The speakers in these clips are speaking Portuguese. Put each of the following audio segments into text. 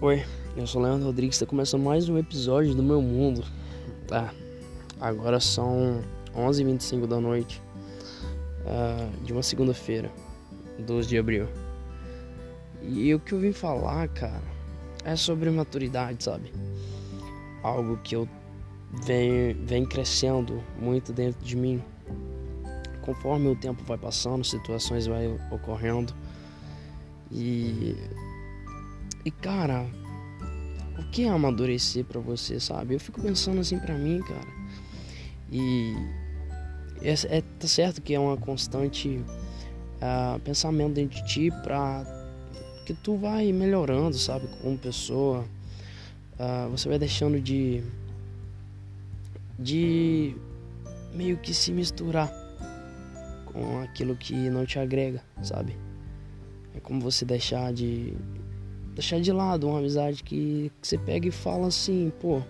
Oi, eu sou o Leandro Rodrigues, está começando mais um episódio do meu mundo. Tá, agora são 11h25 da noite uh, de uma segunda-feira, 12 de abril. E o que eu vim falar, cara, é sobre maturidade, sabe? Algo que eu venho, vem crescendo muito dentro de mim. Conforme o tempo vai passando, situações vai ocorrendo. E e cara, o que é amadurecer para você, sabe? Eu fico pensando assim para mim, cara. E é, é, tá certo que é uma constante uh, pensamento dentro de ti pra que tu vai melhorando, sabe, como pessoa. Uh, você vai deixando de de meio que se misturar com aquilo que não te agrega, sabe? É como você deixar de deixar de lado uma amizade que, que você pega e fala assim, pô,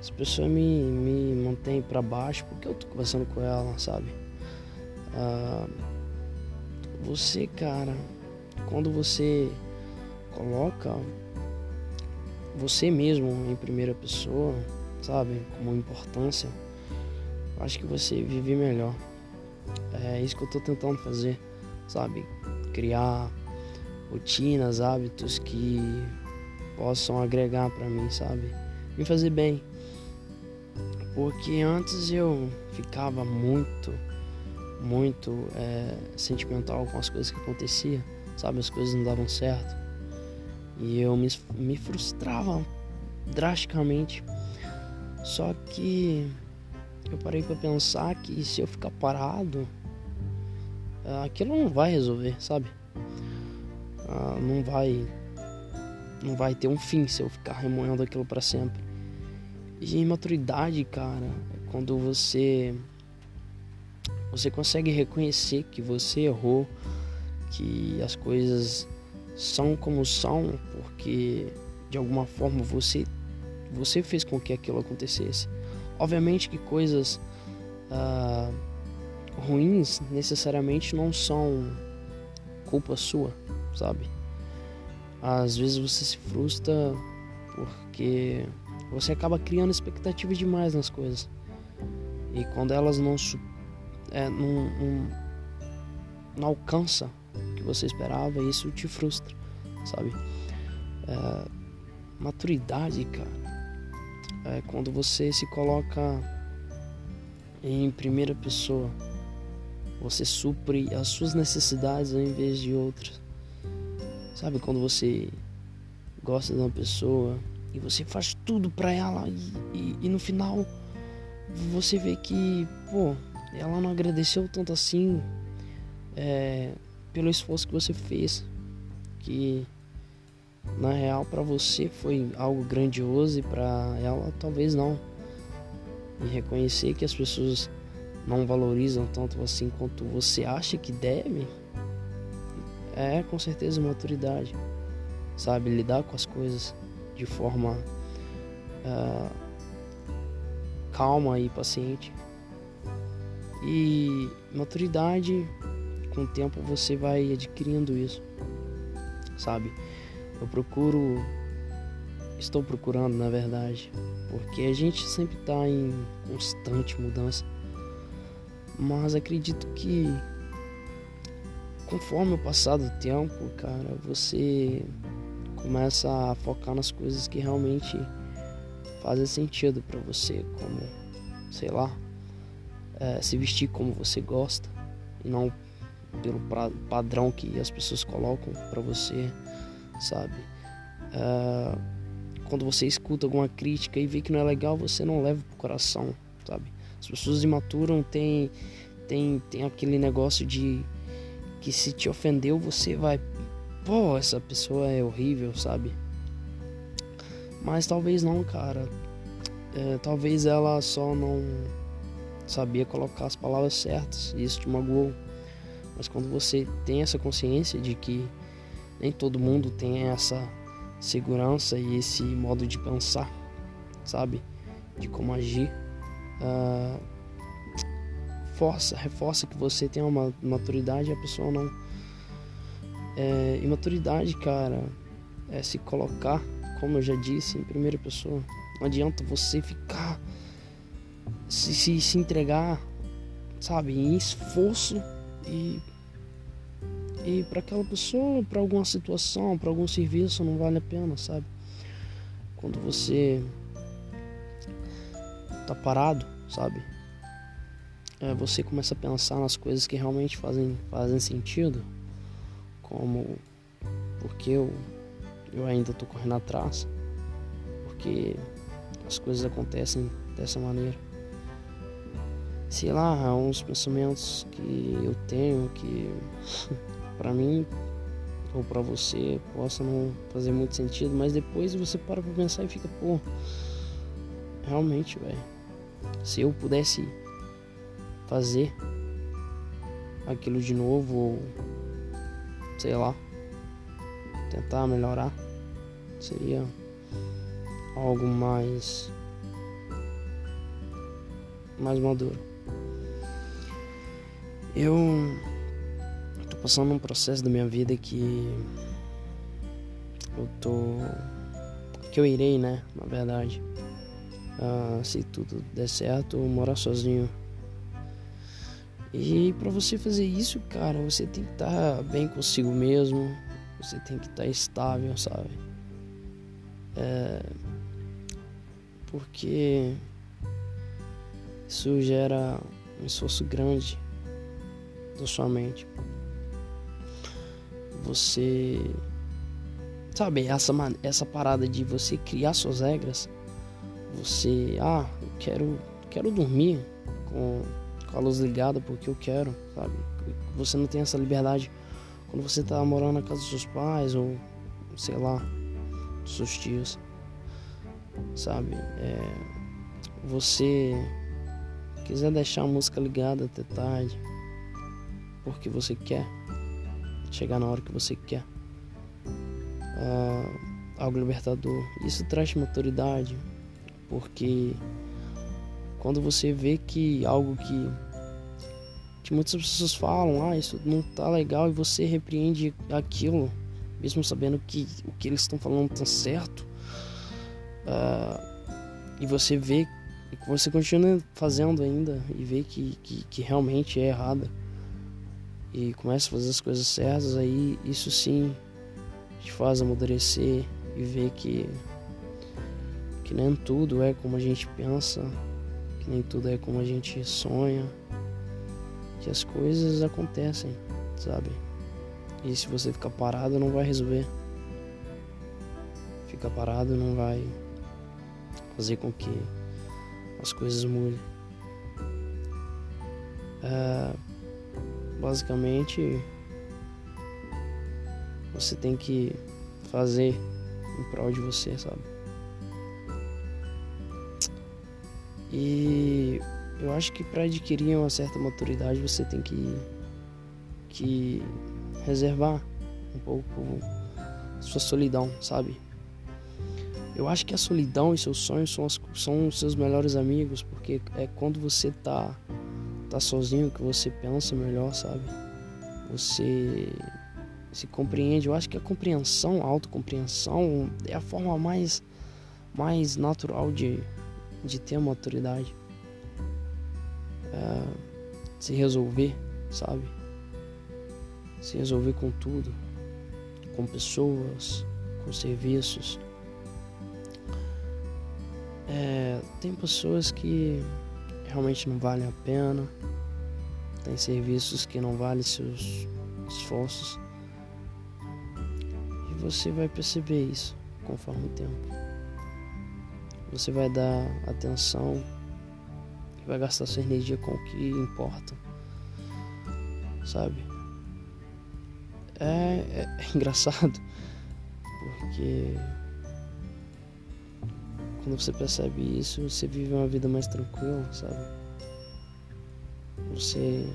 essa pessoa me, me mantém para baixo porque eu tô conversando com ela, sabe? Ah, você, cara, quando você coloca você mesmo em primeira pessoa, sabe, como importância, acho que você vive melhor. É isso que eu tô tentando fazer, sabe? Criar rotinas, hábitos que possam agregar para mim, sabe? Me fazer bem. Porque antes eu ficava muito, muito é, sentimental com as coisas que aconteciam, sabe? As coisas não davam certo. E eu me, me frustrava drasticamente. Só que eu parei para pensar que se eu ficar parado, aquilo não vai resolver, sabe? Ah, não vai não vai ter um fim se eu ficar remoendo aquilo para sempre. E imaturidade, cara, é quando você você consegue reconhecer que você errou, que as coisas são como são, porque de alguma forma você você fez com que aquilo acontecesse. Obviamente que coisas ah, ruins necessariamente não são culpa sua sabe? Às vezes você se frustra porque você acaba criando expectativas demais nas coisas. E quando elas não, é, não, não, não alcança o que você esperava, isso te frustra, sabe? É, maturidade, cara, é quando você se coloca em primeira pessoa. Você supre as suas necessidades ao invés de outras. Sabe quando você gosta de uma pessoa e você faz tudo para ela e, e, e, no final você vê que, pô, ela não agradeceu tanto assim é, pelo esforço que você fez, que na real para você foi algo grandioso e para ela talvez não. E reconhecer que as pessoas não valorizam tanto assim quanto você acha que deve é com certeza maturidade, sabe? Lidar com as coisas de forma uh, calma e paciente. E maturidade, com o tempo você vai adquirindo isso, sabe? Eu procuro, estou procurando na verdade, porque a gente sempre está em constante mudança, mas acredito que conforme o passar do tempo, cara, você começa a focar nas coisas que realmente fazem sentido para você, como, sei lá, é, se vestir como você gosta e não pelo padrão que as pessoas colocam para você, sabe? É, quando você escuta alguma crítica e vê que não é legal, você não leva pro coração, sabe? As pessoas imaturam têm tem, tem aquele negócio de que se te ofendeu, você vai, pô, essa pessoa é horrível, sabe? Mas talvez não, cara. É, talvez ela só não sabia colocar as palavras certas e isso te magoou. Mas quando você tem essa consciência de que nem todo mundo tem essa segurança e esse modo de pensar, sabe? De como agir. Uh, reforça, reforça que você tem uma maturidade e a pessoa não. É, imaturidade, cara, é se colocar, como eu já disse, em primeira pessoa. Não adianta você ficar se, se, se entregar, sabe, em esforço e e para aquela pessoa, para alguma situação, para algum serviço, não vale a pena, sabe? Quando você tá parado, sabe? É, você começa a pensar nas coisas que realmente fazem, fazem sentido, como porque eu, eu ainda tô correndo atrás, porque as coisas acontecem dessa maneira. Sei lá, há uns pensamentos que eu tenho que para mim ou para você possa não fazer muito sentido, mas depois você para pra pensar e fica, pô, realmente, velho, se eu pudesse fazer aquilo de novo ou sei lá, tentar melhorar, seria algo mais mais maduro. Eu tô passando um processo da minha vida que eu tô que eu irei, né, na verdade. Uh, se tudo der certo, morar sozinho. E para você fazer isso, cara, você tem que estar tá bem consigo mesmo, você tem que estar tá estável, sabe? É, porque isso gera um esforço grande da sua mente. Você sabe essa essa parada de você criar suas regras. Você, ah, eu quero quero dormir com, com a luz ligada porque eu quero, sabe? Você não tem essa liberdade quando você tá morando na casa dos seus pais ou sei lá, dos seus tios, sabe? É, você quiser deixar a música ligada até tarde, porque você quer chegar na hora que você quer, é algo libertador. Isso traz maturidade, porque quando você vê que algo que que muitas pessoas falam, ah, isso não tá legal e você repreende aquilo, mesmo sabendo que o que eles estão falando tá certo, uh, e você vê, você continua fazendo ainda e vê que, que, que realmente é errada e começa a fazer as coisas certas, aí isso sim te faz amadurecer e ver que, que nem tudo é como a gente pensa, que nem tudo é como a gente sonha que as coisas acontecem, sabe? E se você ficar parado, não vai resolver. Ficar parado não vai fazer com que as coisas mudem. É, basicamente, você tem que fazer em prol de você, sabe? E eu acho que para adquirir uma certa maturidade você tem que, que reservar um pouco sua solidão, sabe? Eu acho que a solidão e seus sonhos são, as, são os seus melhores amigos, porque é quando você tá, tá sozinho que você pensa melhor, sabe? Você se compreende. Eu acho que a compreensão, a autocompreensão é a forma mais, mais natural de, de ter a maturidade é, se resolver, sabe? Se resolver com tudo, com pessoas, com serviços. É, tem pessoas que realmente não valem a pena, tem serviços que não valem seus esforços. E você vai perceber isso conforme o tempo. Você vai dar atenção e vai gastar sua energia com o que importa. Sabe? É, é, é engraçado porque quando você percebe isso, você vive uma vida mais tranquila, sabe? Você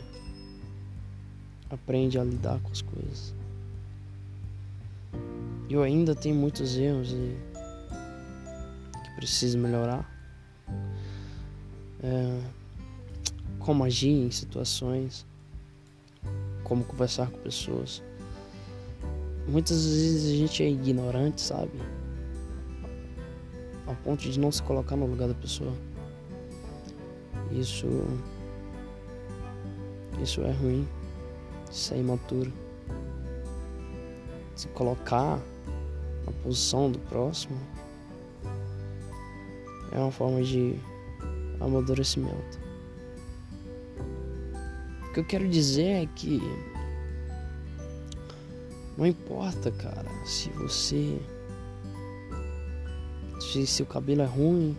aprende a lidar com as coisas. Eu ainda tenho muitos erros e preciso melhorar é, como agir em situações, como conversar com pessoas. muitas vezes a gente é ignorante, sabe? Ao ponto de não se colocar no lugar da pessoa. Isso. Isso é ruim. Isso é imaturo. Se colocar na posição do próximo é uma forma de amadurecimento. O que eu quero dizer é que não importa, cara, se você. Se seu cabelo é ruim,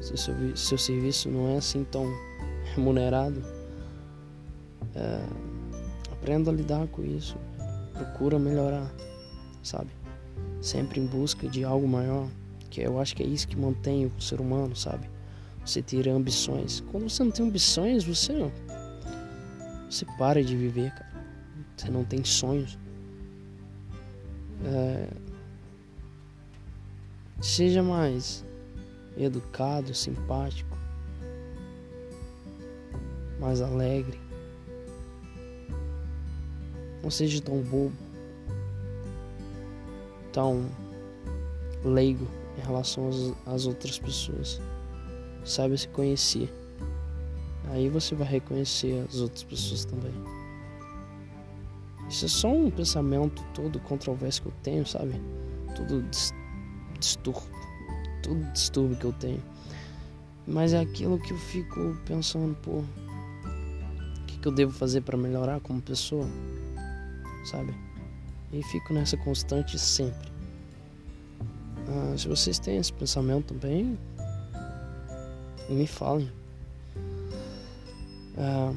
se seu, seu serviço não é assim tão remunerado, é, aprenda a lidar com isso. Procura melhorar, sabe? Sempre em busca de algo maior, que eu acho que é isso que mantém o ser humano, sabe? Você ter ambições. Quando você não tem ambições, você você para de viver, cara. Você não tem sonhos. É, seja mais educado, simpático, mais alegre. Não seja tão bobo, tão leigo em relação às, outras pessoas. Saiba se conhecer. Aí você vai reconhecer as outras pessoas também. Isso é só um pensamento todo controverso que eu tenho, sabe? Tudo distúrbio, todo distúrbio que eu tenho. Mas é aquilo que eu fico pensando, pô, o que, que eu devo fazer para melhorar como pessoa, sabe? E fico nessa constante sempre. Ah, se vocês têm esse pensamento também, me falem. Ah,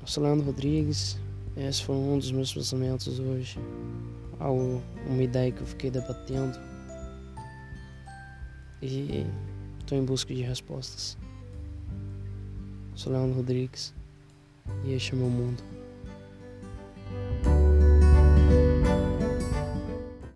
eu sou Leandro Rodrigues, esse foi um dos meus pensamentos hoje. Algo, uma ideia que eu fiquei debatendo. E estou em busca de respostas. Sou Leandro Rodrigues e este é meu mundo.